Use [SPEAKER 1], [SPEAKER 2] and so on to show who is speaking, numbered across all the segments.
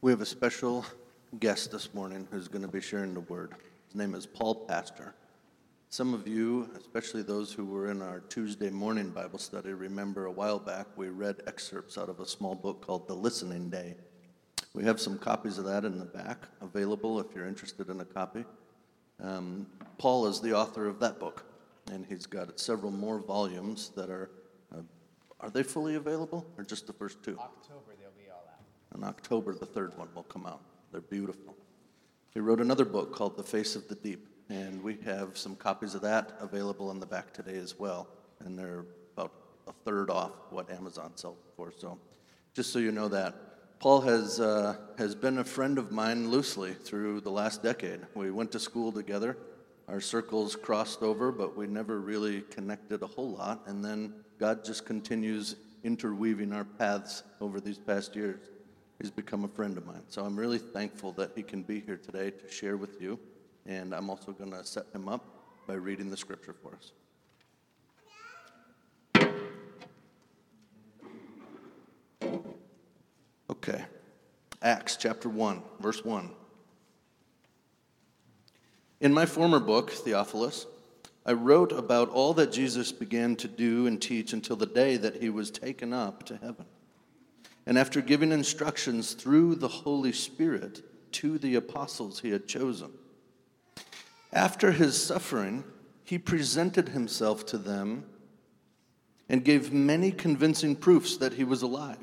[SPEAKER 1] We have a special guest this morning who's going to be sharing the word. His name is Paul Pastor. Some of you, especially those who were in our Tuesday morning Bible study, remember a while back we read excerpts out of a small book called The Listening Day. We have some copies of that in the back available if you're interested in a copy. Um, Paul is the author of that book, and he's got several more volumes that are. Uh, are they fully available, or just the first two?
[SPEAKER 2] October, they'll be all out.
[SPEAKER 1] In October, the third one will come out. They're beautiful. He wrote another book called The Face of the Deep, and we have some copies of that available in the back today as well. And they're about a third off what Amazon sells for. So, just so you know that. Paul has, uh, has been a friend of mine loosely through the last decade. We went to school together. Our circles crossed over, but we never really connected a whole lot. And then God just continues interweaving our paths over these past years. He's become a friend of mine. So I'm really thankful that he can be here today to share with you. And I'm also going to set him up by reading the scripture for us. Okay. Acts chapter 1, verse 1. In my former book, Theophilus, I wrote about all that Jesus began to do and teach until the day that he was taken up to heaven. And after giving instructions through the Holy Spirit to the apostles he had chosen, after his suffering, he presented himself to them and gave many convincing proofs that he was alive.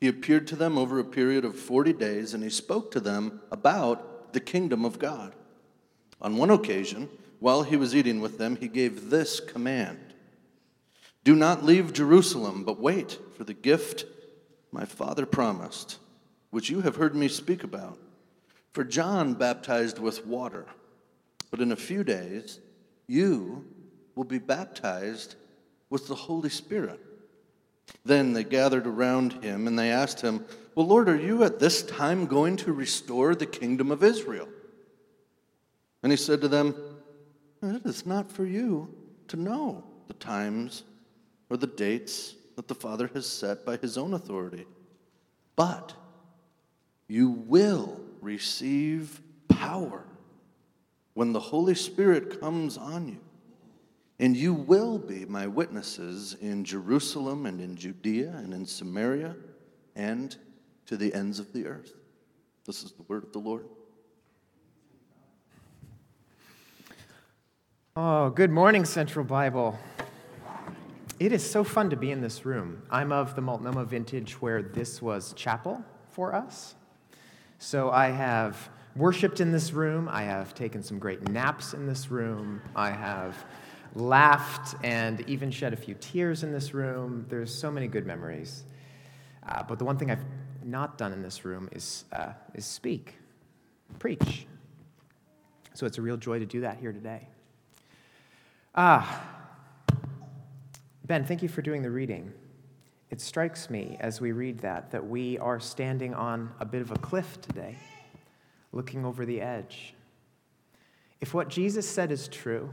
[SPEAKER 1] He appeared to them over a period of 40 days and he spoke to them about the kingdom of God. On one occasion, while he was eating with them, he gave this command Do not leave Jerusalem, but wait for the gift my Father promised, which you have heard me speak about. For John baptized with water, but in a few days you will be baptized with the Holy Spirit. Then they gathered around him and they asked him, Well, Lord, are you at this time going to restore the kingdom of Israel? And he said to them, It is not for you to know the times or the dates that the Father has set by his own authority, but you will receive power when the Holy Spirit comes on you. And you will be my witnesses in Jerusalem and in Judea and in Samaria and to the ends of the earth. This is the word of the Lord.
[SPEAKER 2] Oh, good morning, Central Bible. It is so fun to be in this room. I'm of the Multnomah vintage where this was chapel for us. So I have worshiped in this room. I have taken some great naps in this room. I have laughed and even shed a few tears in this room. There's so many good memories. Uh, but the one thing I've not done in this room is, uh, is speak, preach. So it's a real joy to do that here today. Ah, Ben, thank you for doing the reading. It strikes me as we read that that we are standing on a bit of a cliff today, looking over the edge. If what Jesus said is true,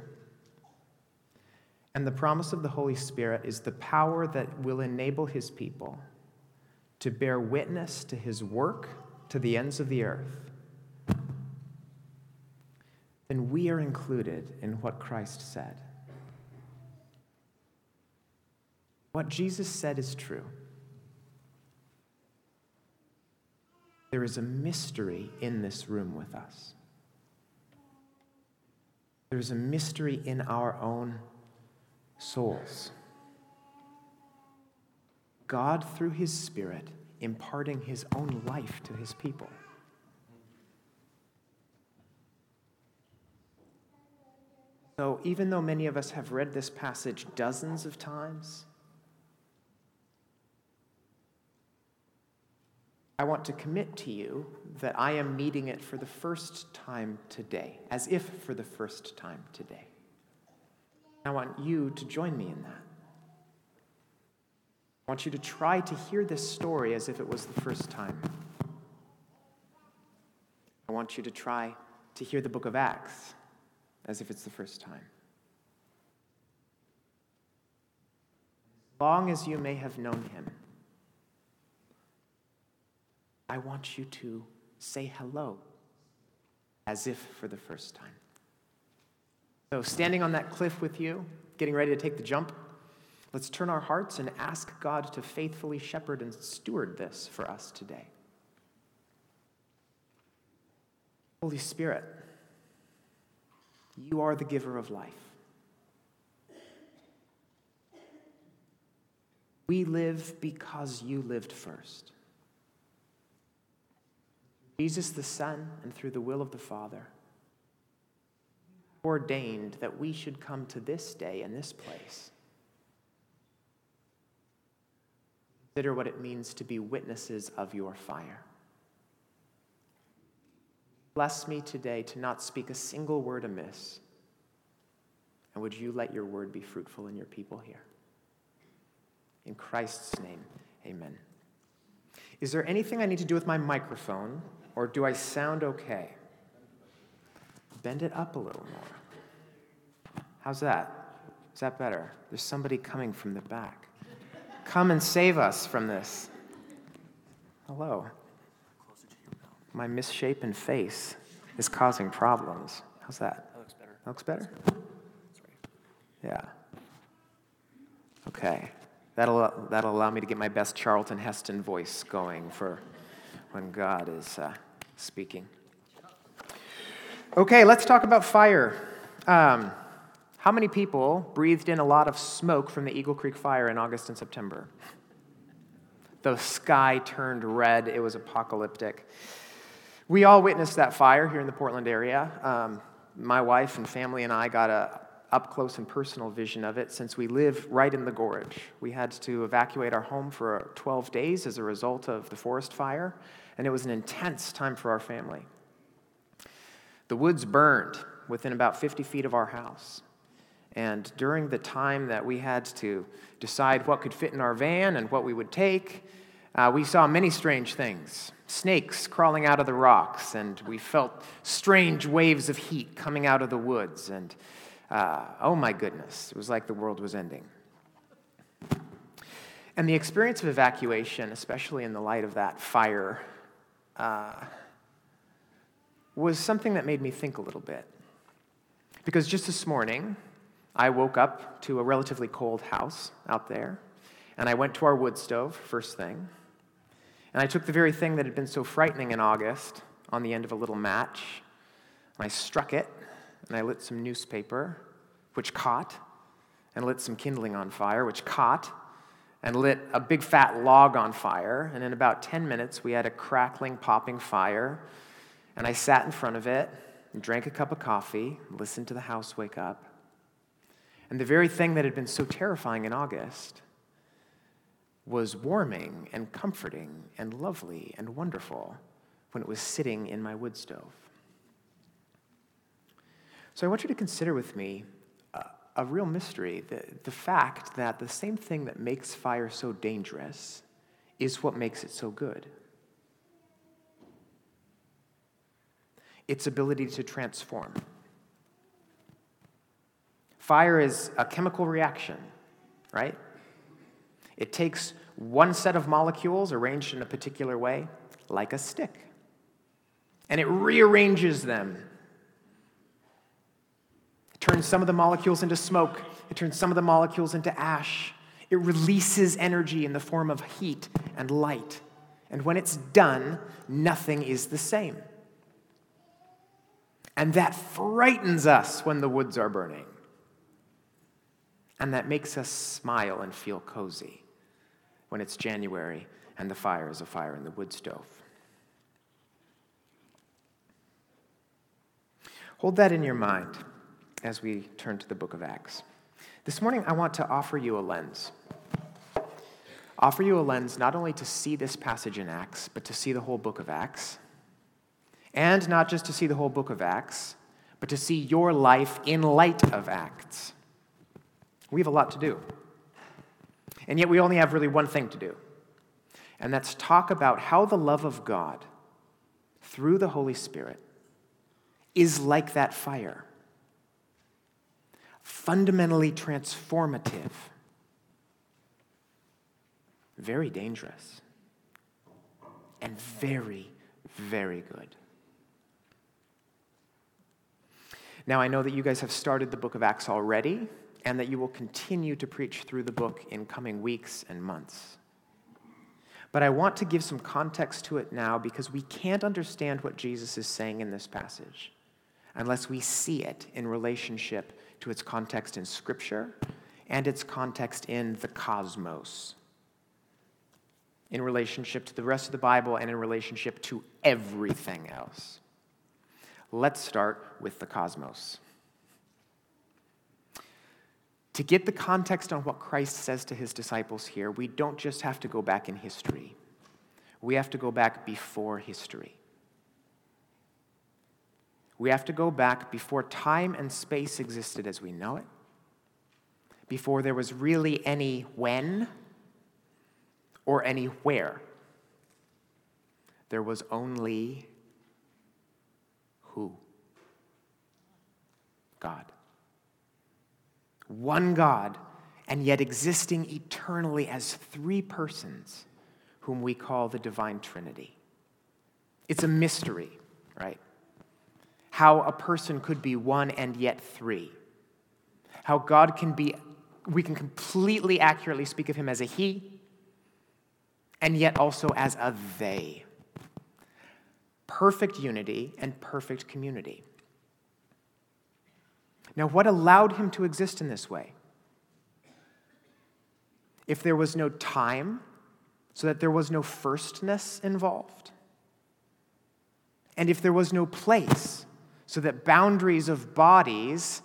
[SPEAKER 2] and the promise of the Holy Spirit is the power that will enable his people to bear witness to his work to the ends of the earth. Then we are included in what Christ said. What Jesus said is true. There is a mystery in this room with us. There is a mystery in our own souls. God, through his Spirit, imparting his own life to his people. So, even though many of us have read this passage dozens of times, I want to commit to you that I am meeting it for the first time today, as if for the first time today. I want you to join me in that. I want you to try to hear this story as if it was the first time. I want you to try to hear the book of Acts as if it's the first time. As long as you may have known him, I want you to say hello as if for the first time. So, standing on that cliff with you, getting ready to take the jump, let's turn our hearts and ask God to faithfully shepherd and steward this for us today. Holy Spirit, you are the giver of life. We live because you lived first. Jesus the Son, and through the will of the Father, ordained that we should come to this day and this place. Consider what it means to be witnesses of your fire. Bless me today to not speak a single word amiss. And would you let your word be fruitful in your people here? In Christ's name, amen. Is there anything I need to do with my microphone, or do I sound okay? Bend it up a little more. How's that? Is that better? There's somebody coming from the back. Come and save us from this. Hello. My misshapen face is causing problems. How's that?
[SPEAKER 3] That looks better.
[SPEAKER 2] That looks better? Yeah. Okay. That'll, that'll allow me to get my best Charlton Heston voice going for when God is uh, speaking. Okay, let's talk about fire. Um, how many people breathed in a lot of smoke from the Eagle Creek fire in August and September? The sky turned red, it was apocalyptic. We all witnessed that fire here in the Portland area. Um, my wife and family and I got a up close and personal vision of it since we live right in the gorge. We had to evacuate our home for 12 days as a result of the forest fire, and it was an intense time for our family. The woods burned within about 50 feet of our house. And during the time that we had to decide what could fit in our van and what we would take, uh, we saw many strange things snakes crawling out of the rocks, and we felt strange waves of heat coming out of the woods. And uh, oh my goodness, it was like the world was ending. And the experience of evacuation, especially in the light of that fire, uh, was something that made me think a little bit. Because just this morning, I woke up to a relatively cold house out there, and I went to our wood stove first thing. And I took the very thing that had been so frightening in August on the end of a little match, and I struck it, and I lit some newspaper, which caught, and lit some kindling on fire, which caught, and lit a big fat log on fire. And in about 10 minutes, we had a crackling, popping fire. And I sat in front of it and drank a cup of coffee, listened to the house wake up. And the very thing that had been so terrifying in August was warming and comforting and lovely and wonderful when it was sitting in my wood stove. So I want you to consider with me a, a real mystery the, the fact that the same thing that makes fire so dangerous is what makes it so good. Its ability to transform. Fire is a chemical reaction, right? It takes one set of molecules arranged in a particular way, like a stick, and it rearranges them turns some of the molecules into smoke, it turns some of the molecules into ash. It releases energy in the form of heat and light. And when it's done, nothing is the same. And that frightens us when the woods are burning. And that makes us smile and feel cozy when it's January and the fire is a fire in the wood stove. Hold that in your mind as we turn to the book of Acts. This morning, I want to offer you a lens. Offer you a lens not only to see this passage in Acts, but to see the whole book of Acts. And not just to see the whole book of Acts, but to see your life in light of Acts. We have a lot to do. And yet, we only have really one thing to do, and that's talk about how the love of God through the Holy Spirit is like that fire fundamentally transformative, very dangerous. and very, very good. Now, I know that you guys have started the book of Acts already, and that you will continue to preach through the book in coming weeks and months. But I want to give some context to it now because we can't understand what Jesus is saying in this passage unless we see it in relationship to its context in Scripture and its context in the cosmos, in relationship to the rest of the Bible and in relationship to everything else. Let's start with the cosmos. To get the context on what Christ says to his disciples here, we don't just have to go back in history, we have to go back before history. We have to go back before time and space existed as we know it, before there was really any when or any where. There was only who? God. One God, and yet existing eternally as three persons, whom we call the Divine Trinity. It's a mystery, right? How a person could be one and yet three. How God can be, we can completely accurately speak of him as a he, and yet also as a they. Perfect unity and perfect community. Now, what allowed him to exist in this way? If there was no time, so that there was no firstness involved, and if there was no place, so that boundaries of bodies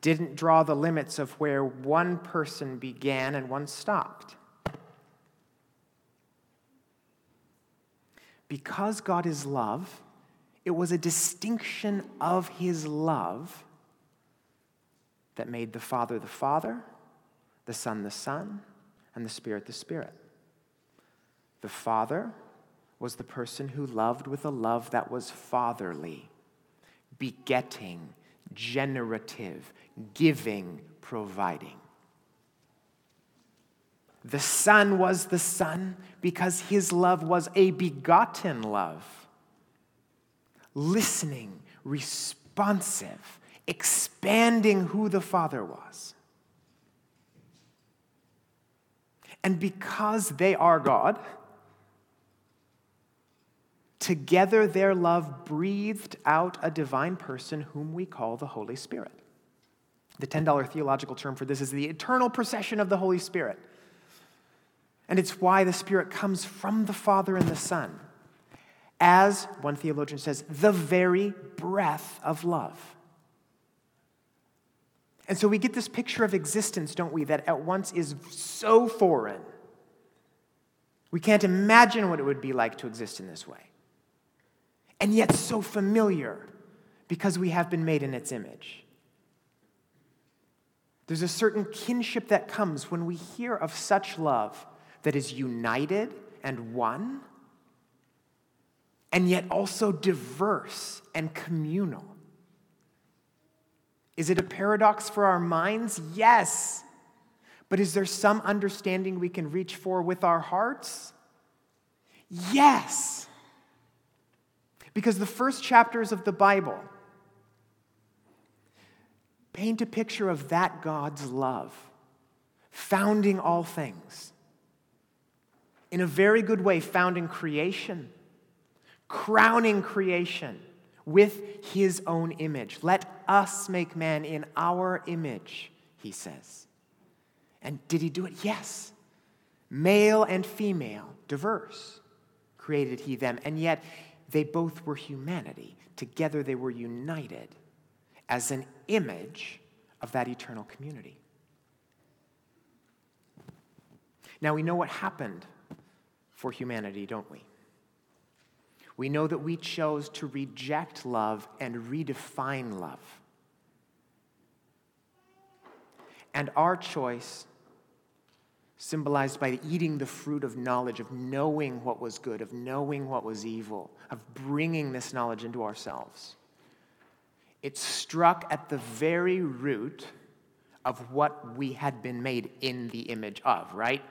[SPEAKER 2] didn't draw the limits of where one person began and one stopped. Because God is love, it was a distinction of his love that made the Father the Father, the Son the Son, and the Spirit the Spirit. The Father was the person who loved with a love that was fatherly, begetting, generative, giving, providing. The Son was the Son because his love was a begotten love, listening, responsive, expanding who the Father was. And because they are God, together their love breathed out a divine person whom we call the Holy Spirit. The $10 theological term for this is the eternal procession of the Holy Spirit. And it's why the Spirit comes from the Father and the Son, as one theologian says, the very breath of love. And so we get this picture of existence, don't we, that at once is so foreign. We can't imagine what it would be like to exist in this way. And yet so familiar because we have been made in its image. There's a certain kinship that comes when we hear of such love that is united and one, and yet also diverse and communal. Is it a paradox for our minds? Yes. But is there some understanding we can reach for with our hearts? Yes. Because the first chapters of the Bible paint a picture of that God's love, founding all things. In a very good way, founding creation, crowning creation with his own image. Let us make man in our image, he says. And did he do it? Yes. Male and female, diverse, created he them. And yet, they both were humanity. Together, they were united as an image of that eternal community. Now, we know what happened for humanity, don't we? we know that we chose to reject love and redefine love. And our choice, symbolized by eating the fruit of knowledge, of knowing what was good, of knowing what was evil, of bringing this knowledge into ourselves, it struck at the very root of what we had been made in the image of, right?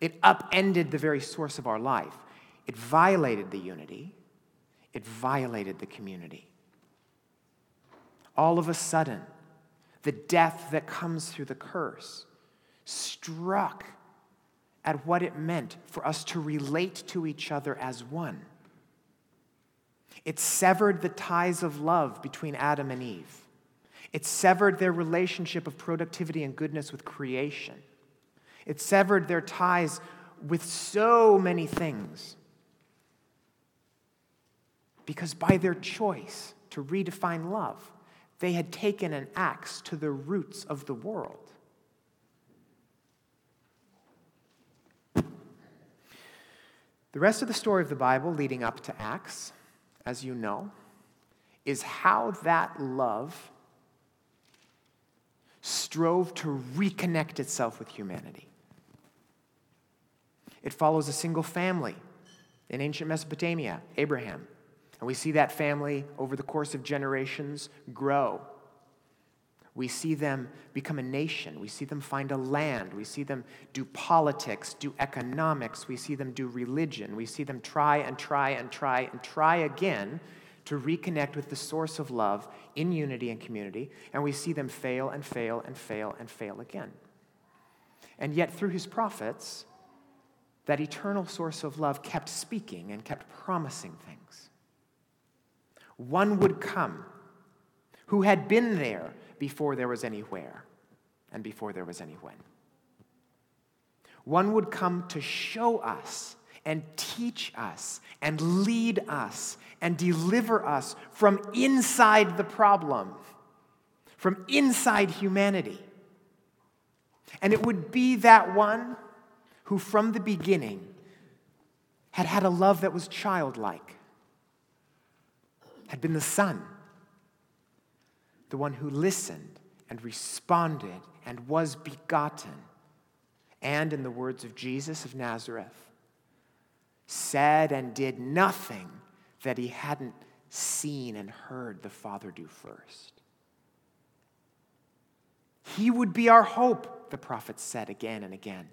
[SPEAKER 2] It upended the very source of our life it violated the unity, it violated the community. All of a sudden, the death that comes through the curse struck at what it meant for us to relate to each other as one. It severed the ties of love between Adam and Eve. It severed their relationship of productivity and goodness with creation. It severed their ties with so many things. Because by their choice to redefine love, they had taken an axe to the roots of the world. The rest of the story of the Bible leading up to Acts, as you know, is how that love strove to reconnect itself with humanity. It follows a single family in ancient Mesopotamia, Abraham. And we see that family over the course of generations grow. We see them become a nation. We see them find a land. We see them do politics, do economics. We see them do religion. We see them try and try and try and try again to reconnect with the source of love in unity and community. And we see them fail and fail and fail and fail again. And yet, through his prophets, that eternal source of love kept speaking and kept promising things. One would come who had been there before there was anywhere and before there was any when. One would come to show us and teach us and lead us and deliver us from inside the problem, from inside humanity. And it would be that one who, from the beginning, had had a love that was childlike, had been the Son the one who listened and responded and was begotten, and in the words of Jesus of Nazareth, said and did nothing that he hadn't seen and heard the Father do first. He would be our hope, the prophets said again and again,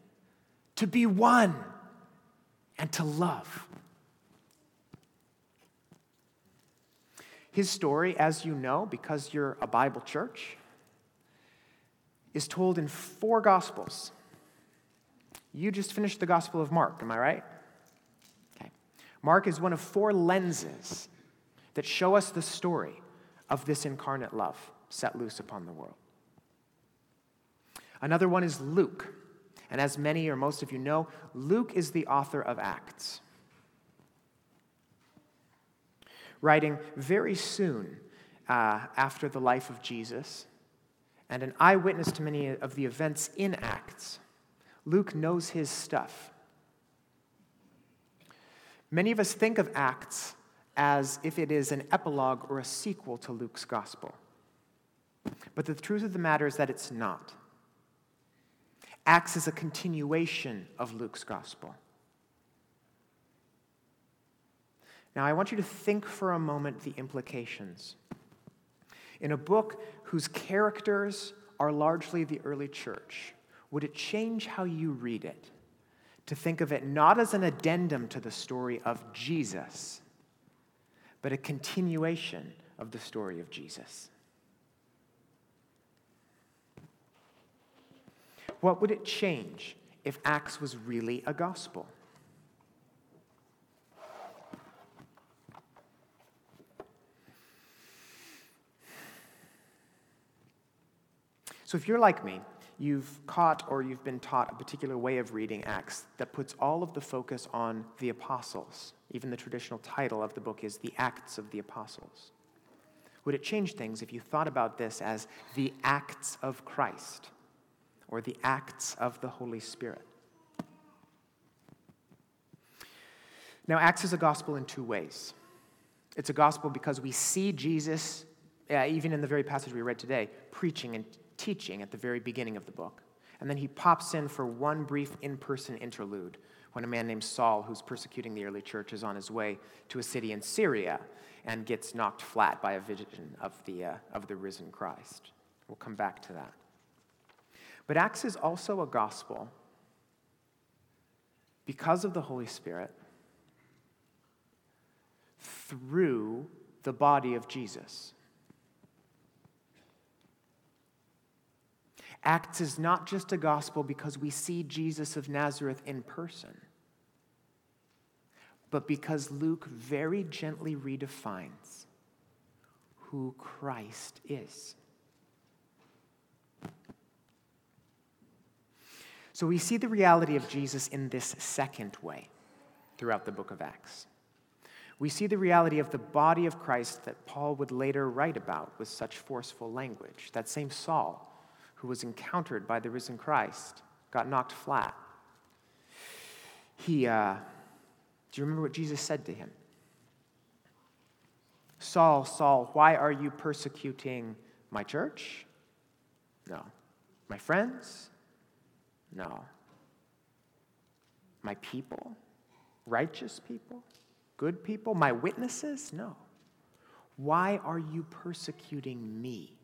[SPEAKER 2] to be one and to love. His story, as you know, because you're a Bible church, is told in four Gospels. You just finished the Gospel of Mark, am I right? Okay. Mark is one of four lenses that show us the story of this incarnate love set loose upon the world. Another one is Luke. And as many or most of you know, Luke is the author of Acts. Writing very soon uh, after the life of Jesus and an eyewitness to many of the events in Acts. Luke knows his stuff. Many of us think of Acts as if it is an epilogue or a sequel to Luke's gospel. But the truth of the matter is that it's not. Acts is a continuation of Luke's gospel. Now, I want you to think for a moment the implications. In a book whose characters are largely the early church, would it change how you read it to think of it not as an addendum to the story of Jesus, but a continuation of the story of Jesus? What would it change if Acts was really a gospel? So if you're like me, you've caught or you've been taught a particular way of reading Acts that puts all of the focus on the apostles. Even the traditional title of the book is The Acts of the Apostles. Would it change things if you thought about this as the acts of Christ or the acts of the Holy Spirit? Now, Acts is a gospel in two ways. It's a gospel because we see Jesus, uh, even in the very passage we read today, preaching and teaching at the very beginning of the book. And then he pops in for one brief in person interlude when a man named Saul, who's persecuting the early church, is on his way to a city in Syria and gets knocked flat by a vision of the, uh, of the risen Christ. We'll come back to that. But Acts is also a gospel because of the Holy Spirit through the body of Jesus. Acts is not just a gospel because we see Jesus of Nazareth in person, but because Luke very gently redefines who Christ is. So we see the reality of Jesus in this second way throughout the book of Acts. We see the reality of the body of Christ that Paul would later write about with such forceful language. That same Saul who was encountered by the risen Christ got knocked flat. He, uh, do you remember what Jesus said to him? Saul, Saul, why are you persecuting my church? No. My friends? No. My people? Righteous people? Good people? My witnesses? No. Why are you persecuting me?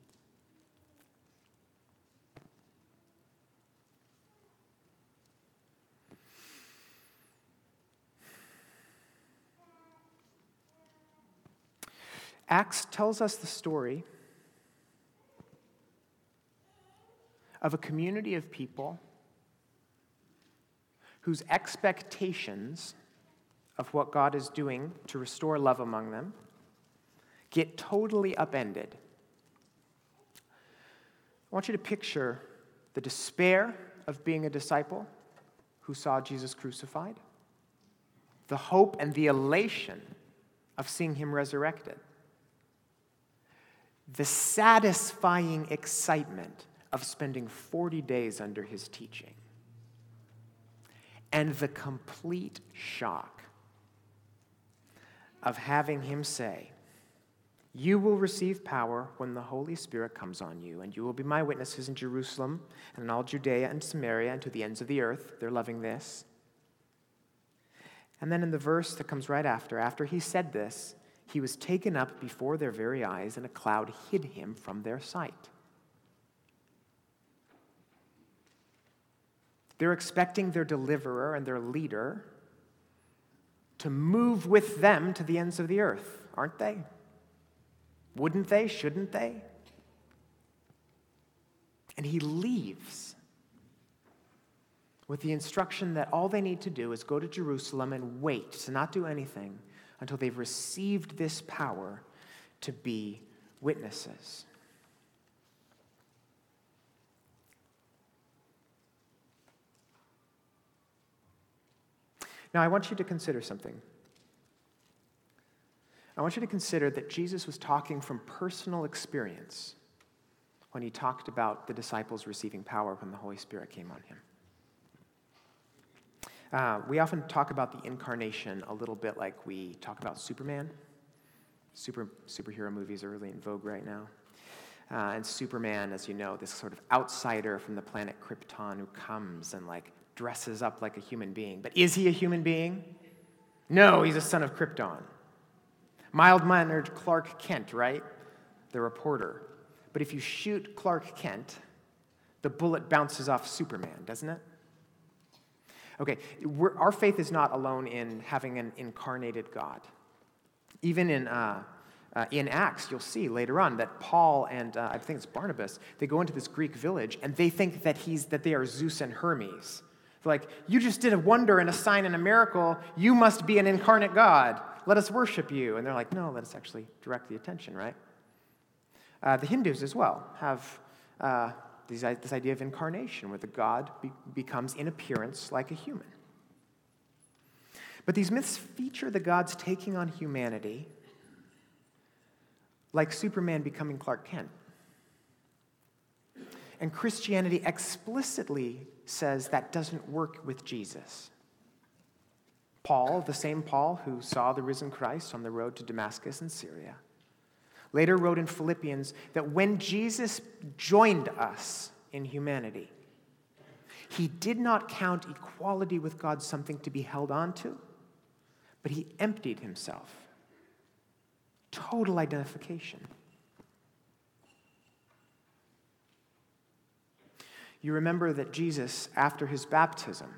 [SPEAKER 2] Acts tells us the story of a community of people whose expectations of what God is doing to restore love among them get totally upended. I want you to picture the despair of being a disciple who saw Jesus crucified, the hope and the elation of seeing him resurrected the satisfying excitement of spending 40 days under his teaching, and the complete shock of having him say, You will receive power when the Holy Spirit comes on you, and you will be my witnesses in Jerusalem and in all Judea and Samaria and to the ends of the earth. They're loving this. And then in the verse that comes right after, after he said this, he was taken up before their very eyes, and a cloud hid him from their sight. They're expecting their deliverer and their leader to move with them to the ends of the earth, aren't they? Wouldn't they? Shouldn't they? And he leaves with the instruction that all they need to do is go to Jerusalem and wait, to not do anything until they've received this power to be witnesses. Now, I want you to consider something. I want you to consider that Jesus was talking from personal experience when he talked about the disciples receiving power when the Holy Spirit came on him. Uh, we often talk about the incarnation a little bit like we talk about Superman. Super, superhero movies are really in vogue right now. Uh, and Superman, as you know, this sort of outsider from the planet Krypton who comes and like dresses up like a human being. But is he a human being? No, he's a son of Krypton. Mild mannered Clark Kent, right? The reporter. But if you shoot Clark Kent, the bullet bounces off Superman, doesn't it? Okay, our faith is not alone in having an incarnated God. Even in, uh, uh, in Acts, you'll see later on that Paul and uh, I think it's Barnabas, they go into this Greek village and they think that, he's, that they are Zeus and Hermes. They're like, you just did a wonder and a sign and a miracle. You must be an incarnate God. Let us worship you. And they're like, no, let us actually direct the attention, right? Uh, the Hindus as well have uh, this idea of incarnation, where the God be, becomes in appearance like a human. But these myths feature the gods taking on humanity, like Superman becoming Clark Kent. And Christianity explicitly says that doesn't work with Jesus. Paul, the same Paul who saw the risen Christ on the road to Damascus in Syria, later wrote in Philippians that when Jesus joined us in humanity, he did not count equality with God something to be held on to, but he emptied himself. Total identification. You remember that Jesus, after his baptism,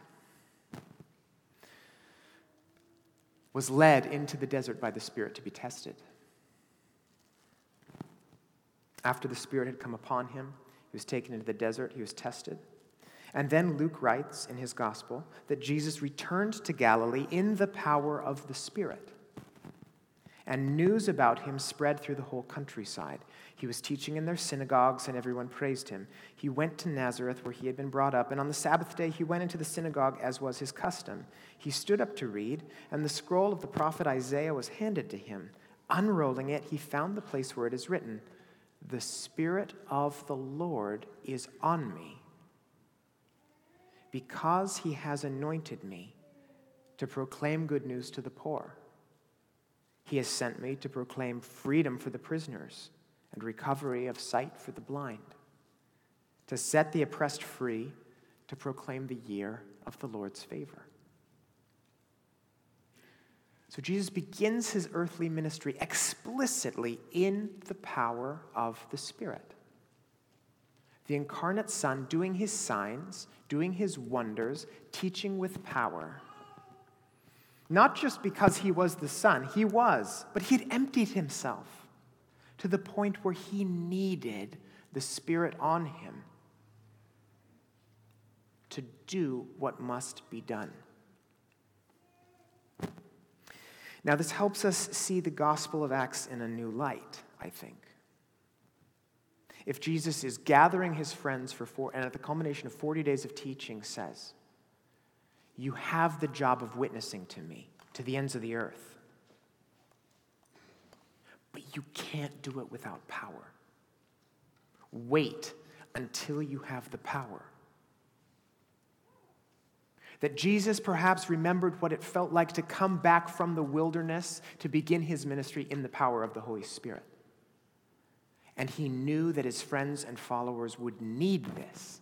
[SPEAKER 2] was led into the desert by the Spirit to be tested. After the Spirit had come upon him, he was taken into the desert, he was tested. And then Luke writes in his gospel that Jesus returned to Galilee in the power of the Spirit. And news about him spread through the whole countryside. He was teaching in their synagogues, and everyone praised him. He went to Nazareth, where he had been brought up, and on the Sabbath day he went into the synagogue, as was his custom. He stood up to read, and the scroll of the prophet Isaiah was handed to him. Unrolling it, he found the place where it is written, The Spirit of the Lord is on me because he has anointed me to proclaim good news to the poor. He has sent me to proclaim freedom for the prisoners and recovery of sight for the blind, to set the oppressed free, to proclaim the year of the Lord's favor. So Jesus begins his earthly ministry explicitly in the power of the Spirit the incarnate Son doing his signs, doing his wonders, teaching with power. Not just because he was the Son, he was, but he'd emptied himself to the point where he needed the Spirit on him to do what must be done. Now, this helps us see the Gospel of Acts in a new light, I think if Jesus is gathering his friends for four, and at the culmination of 40 days of teaching says, You have the job of witnessing to me to the ends of the earth. But you can't do it without power. Wait until you have the power. That Jesus perhaps remembered what it felt like to come back from the wilderness to begin his ministry in the power of the Holy Spirit. And he knew that his friends and followers would need this.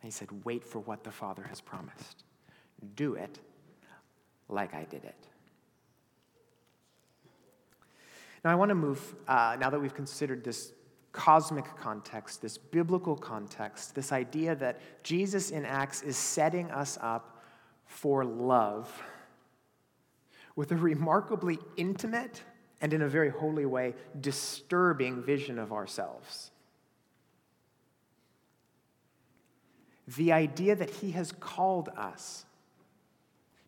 [SPEAKER 2] And he said, Wait for what the Father has promised. Do it like I did it. Now, I want to move, uh, now that we've considered this cosmic context, this biblical context, this idea that Jesus in Acts is setting us up for love with a remarkably intimate and in a very holy way, disturbing vision of ourselves. The idea that He has called us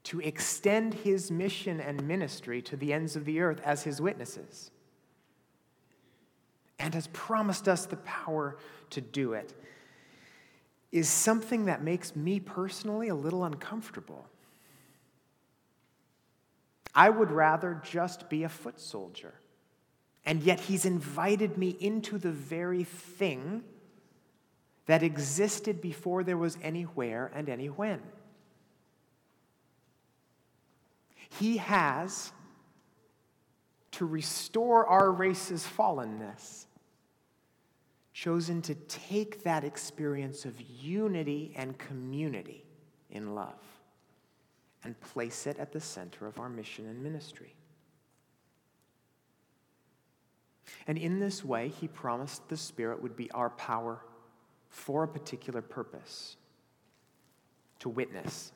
[SPEAKER 2] to extend His mission and ministry to the ends of the earth as His witnesses, and has promised us the power to do it, is something that makes me personally a little uncomfortable. I would rather just be a foot soldier. And yet, he's invited me into the very thing that existed before there was anywhere and any when. He has, to restore our race's fallenness, chosen to take that experience of unity and community in love and place it at the center of our mission and ministry. And in this way, he promised the Spirit would be our power for a particular purpose to witness.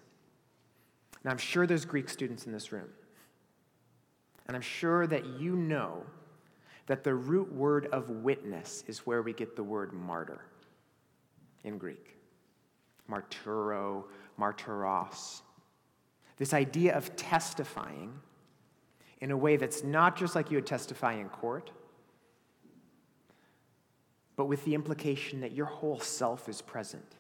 [SPEAKER 2] Now, I'm sure there's Greek students in this room. And I'm sure that you know that the root word of witness is where we get the word martyr in Greek. Marturo, martyros. This idea of testifying in a way that's not just like you would testify in court, but with the implication that your whole self is present.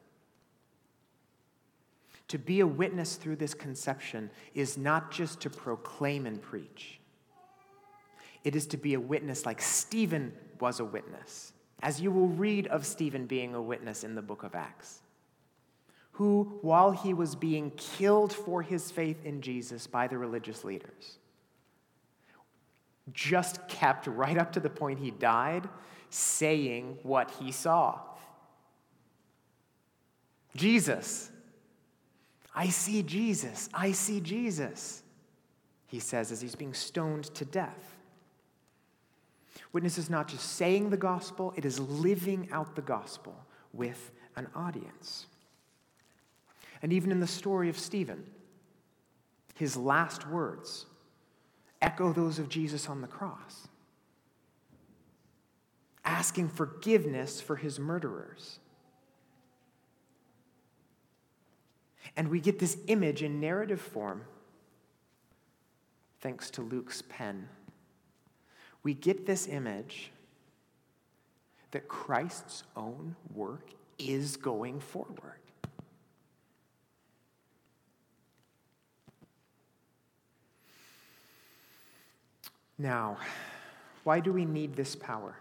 [SPEAKER 2] To be a witness through this conception is not just to proclaim and preach, it is to be a witness like Stephen was a witness, as you will read of Stephen being a witness in the book of Acts who, while he was being killed for his faith in Jesus by the religious leaders, just kept right up to the point he died saying what he saw. Jesus. I see Jesus. I see Jesus, he says as he's being stoned to death. Witness is not just saying the gospel, it is living out the gospel with an audience. And even in the story of Stephen, His last words echo those of Jesus on the cross, asking forgiveness for his murderers. And we get this image in narrative form thanks to Luke's pen. We get this image that Christ's own work is going forward. Now, why do we need this power?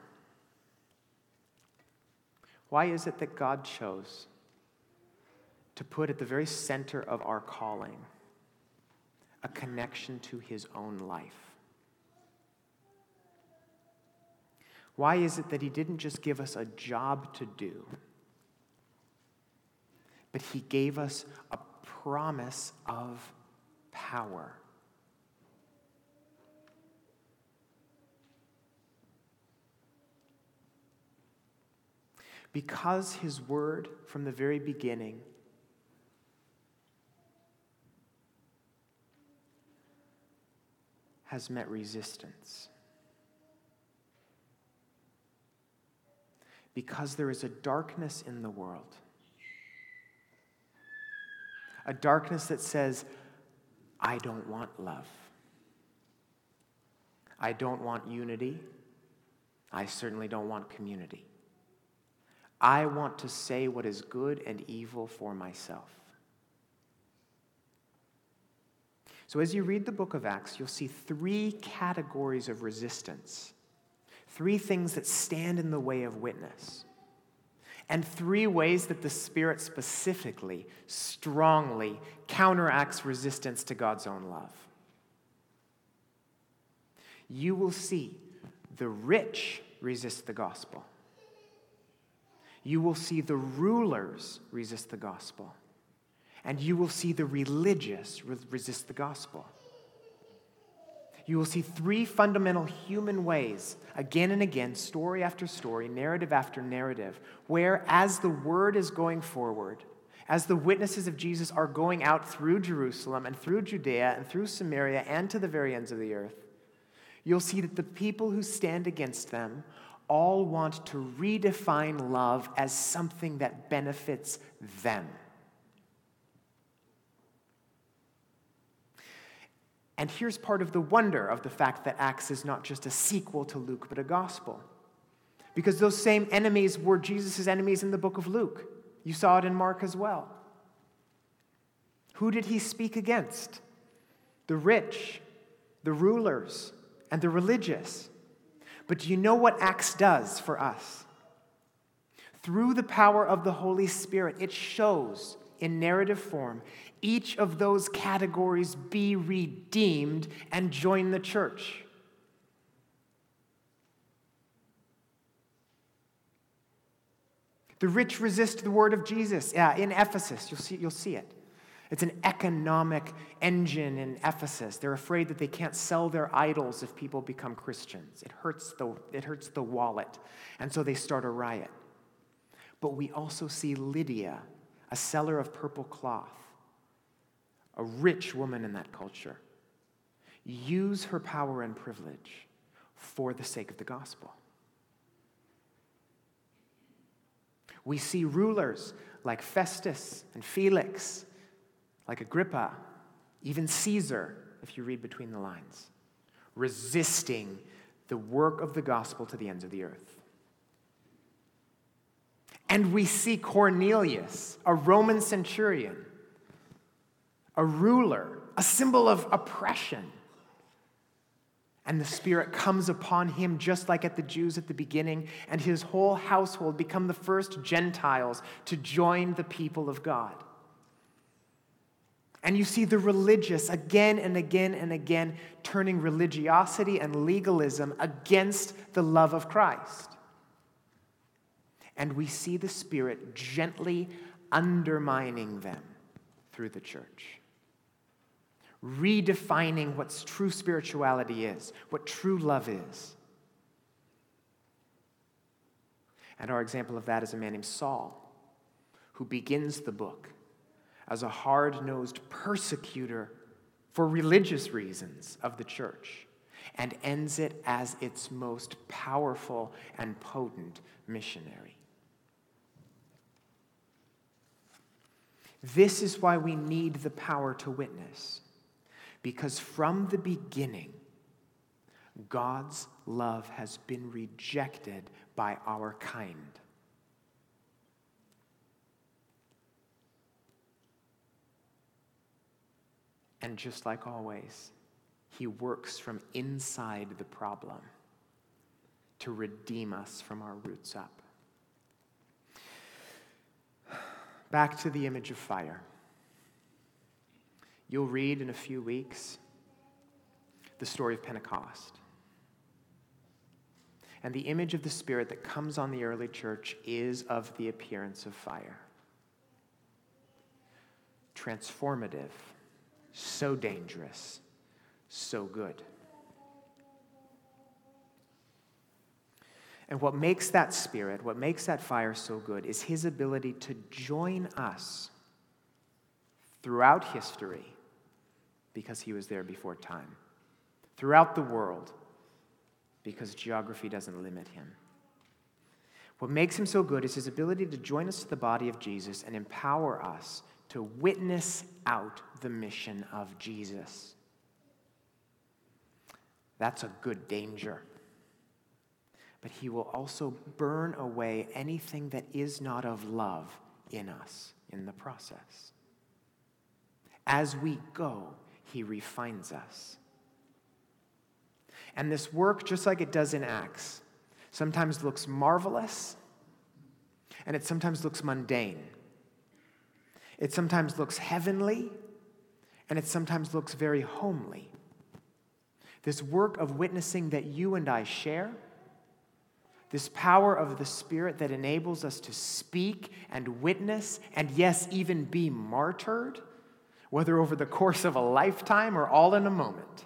[SPEAKER 2] Why is it that God chose to put at the very center of our calling a connection to his own life? Why is it that he didn't just give us a job to do, but he gave us a promise of power? because his word from the very beginning has met resistance. Because there is a darkness in the world. A darkness that says, I don't want love. I don't want unity. I certainly don't want community. I want to say what is good and evil for myself. So, as you read the book of Acts, you'll see three categories of resistance, three things that stand in the way of witness, and three ways that the Spirit specifically, strongly counteracts resistance to God's own love. You will see the rich resist the gospel you will see the rulers resist the gospel, and you will see the religious resist the gospel. You will see three fundamental human ways, again and again, story after story, narrative after narrative, where as the word is going forward, as the witnesses of Jesus are going out through Jerusalem and through Judea and through Samaria and to the very ends of the earth, you'll see that the people who stand against them all want to redefine love as something that benefits them. And here's part of the wonder of the fact that Acts is not just a sequel to Luke, but a gospel. Because those same enemies were Jesus' enemies in the book of Luke. You saw it in Mark as well. Who did he speak against? The rich, the rulers, and the religious. But do you know what Acts does for us? Through the power of the Holy Spirit, it shows in narrative form each of those categories be redeemed and join the church. The rich resist the word of Jesus. Yeah, in Ephesus, you'll see, you'll see it. It's an economic engine in Ephesus. They're afraid that they can't sell their idols if people become Christians. It hurts the, it hurts the wallet. And so they start a riot. But we also see Lydia, a seller of purple cloth, a rich woman in that culture, use her power and privilege for the sake of the gospel. We see rulers like Festus and Felix like Agrippa, even Caesar, if you read between the lines, resisting the work of the gospel to the ends of the earth. And we see Cornelius, a Roman centurion, a ruler, a symbol of oppression. And the Spirit comes upon him just like at the Jews at the beginning, and his whole household become the first Gentiles to join the people of God. And you see the religious again and again and again turning religiosity and legalism against the love of Christ. And we see the Spirit gently undermining them through the church, redefining what true spirituality is, what true love is. And our example of that is a man named Saul, who begins the book as a hard nosed persecutor for religious reasons of the church and ends it as its most powerful and potent missionary. This is why we need the power to witness, because from the beginning, God's love has been rejected by our kind. And just like always, he works from inside the problem to redeem us from our roots up. Back to the image of fire. You'll read in a few weeks the story of Pentecost. And the image of the Spirit that comes on the early church is of the appearance of fire. Transformative, so dangerous, so good. And what makes that spirit, what makes that fire so good, is his ability to join us throughout history because he was there before time, throughout the world because geography doesn't limit him. What makes him so good is his ability to join us to the body of Jesus and empower us to witness out the mission of Jesus. That's a good danger. But he will also burn away anything that is not of love in us in the process. As we go, he refines us. And this work, just like it does in Acts, sometimes looks marvelous and it sometimes looks mundane. It sometimes looks heavenly and it sometimes looks very homely. This work of witnessing that you and I share, this power of the Spirit that enables us to speak and witness, and yes, even be martyred, whether over the course of a lifetime or all in a moment.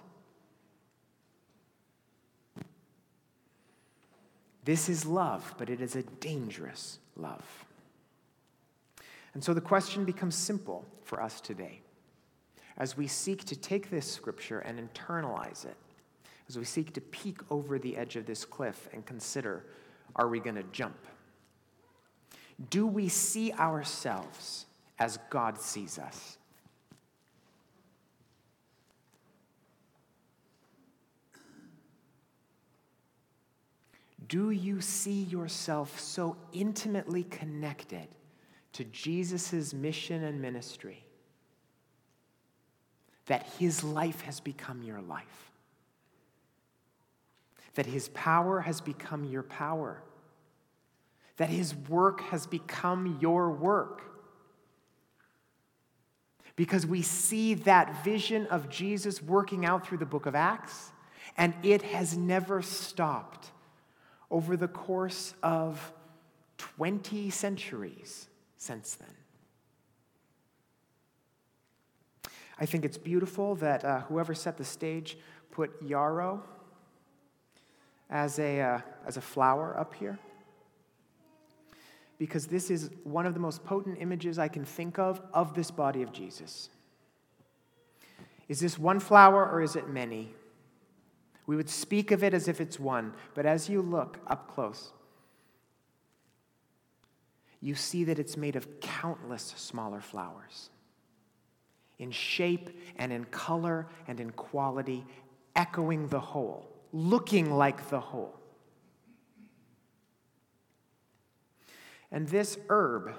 [SPEAKER 2] This is love, but it is a dangerous love. And so the question becomes simple for us today as we seek to take this scripture and internalize it, as we seek to peek over the edge of this cliff and consider are we going to jump? Do we see ourselves as God sees us? Do you see yourself so intimately connected to Jesus' mission and ministry that his life has become your life? That his power has become your power? That his work has become your work? Because we see that vision of Jesus working out through the book of Acts, and it has never stopped over the course of 20 centuries since then. I think it's beautiful that uh, whoever set the stage put yarrow as a, uh, as a flower up here. Because this is one of the most potent images I can think of of this body of Jesus. Is this one flower or is it many? We would speak of it as if it's one, but as you look up close, you see that it's made of countless smaller flowers. In shape and in color and in quality, echoing the whole, looking like the whole. And this herb,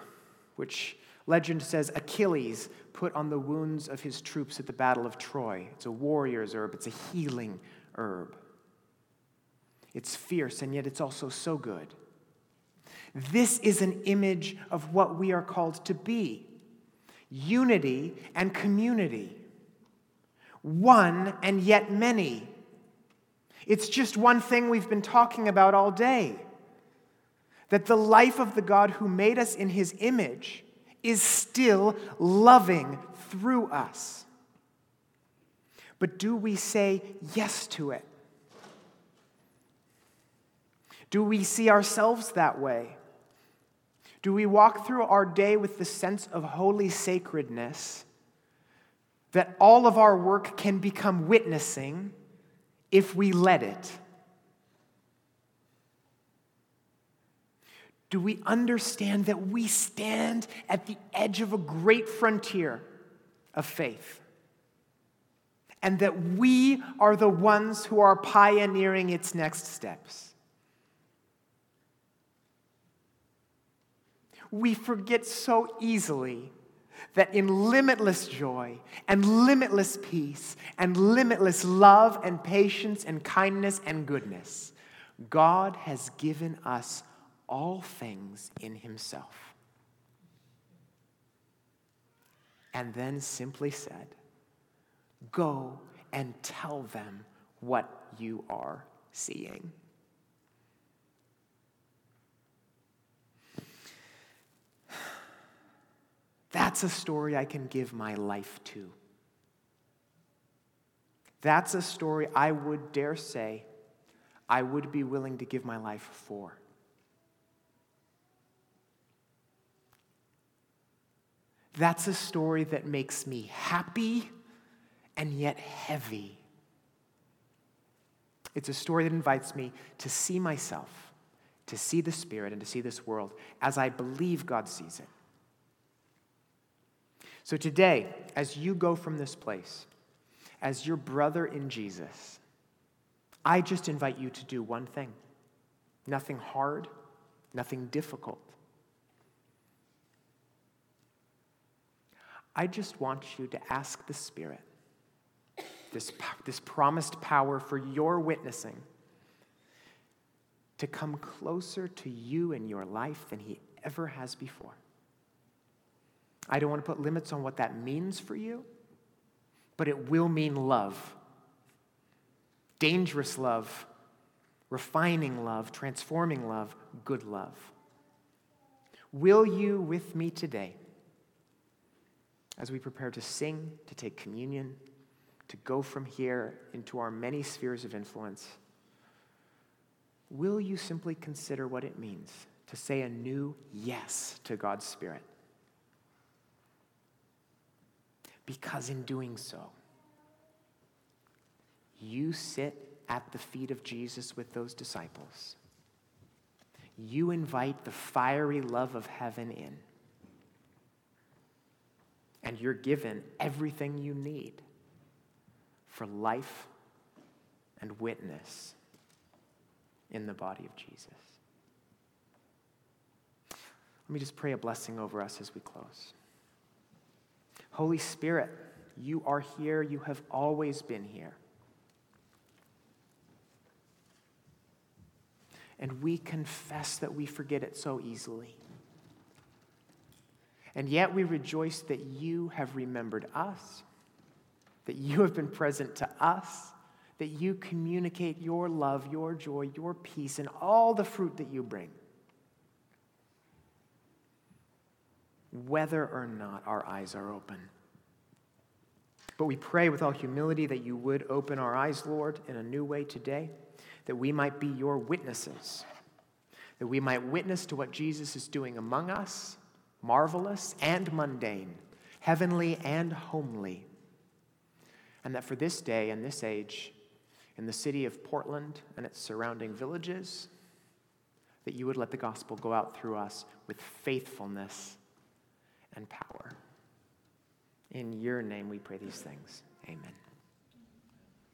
[SPEAKER 2] which legend says Achilles put on the wounds of his troops at the Battle of Troy, it's a warrior's herb, it's a healing herb. It's fierce, and yet it's also so good. This is an image of what we are called to be unity and community, one and yet many. It's just one thing we've been talking about all day that the life of the God who made us in his image is still loving through us. But do we say yes to it? Do we see ourselves that way? Do we walk through our day with the sense of holy sacredness that all of our work can become witnessing if we let it? Do we understand that we stand at the edge of a great frontier of faith? And that we are the ones who are pioneering its next steps? We forget so easily that in limitless joy and limitless peace and limitless love and patience and kindness and goodness, God has given us all things in Himself. And then simply said, Go and tell them what you are seeing. That's a story I can give my life to. That's a story I would dare say I would be willing to give my life for. That's a story that makes me happy and yet heavy. It's a story that invites me to see myself, to see the Spirit, and to see this world as I believe God sees it. So today, as you go from this place, as your brother in Jesus, I just invite you to do one thing nothing hard, nothing difficult. I just want you to ask the Spirit, this, this promised power for your witnessing, to come closer to you in your life than he ever has before. I don't want to put limits on what that means for you, but it will mean love. Dangerous love, refining love, transforming love, good love. Will you with me today, as we prepare to sing, to take communion, to go from here into our many spheres of influence, will you simply consider what it means to say a new yes to God's Spirit? Because in doing so, you sit at the feet of Jesus with those disciples. You invite the fiery love of heaven in. And you're given everything you need for life and witness in the body of Jesus. Let me just pray a blessing over us as we close. Holy Spirit, you are here. You have always been here. And we confess that we forget it so easily. And yet we rejoice that you have remembered us, that you have been present to us, that you communicate your love, your joy, your peace, and all the fruit that you bring. Whether or not our eyes are open. But we pray with all humility that you would open our eyes, Lord, in a new way today, that we might be your witnesses, that we might witness to what Jesus is doing among us, marvelous and mundane, heavenly and homely. And that for this day and this age, in the city of Portland and its surrounding villages, that you would let the gospel go out through us with faithfulness and power. In your name we pray these things. Amen.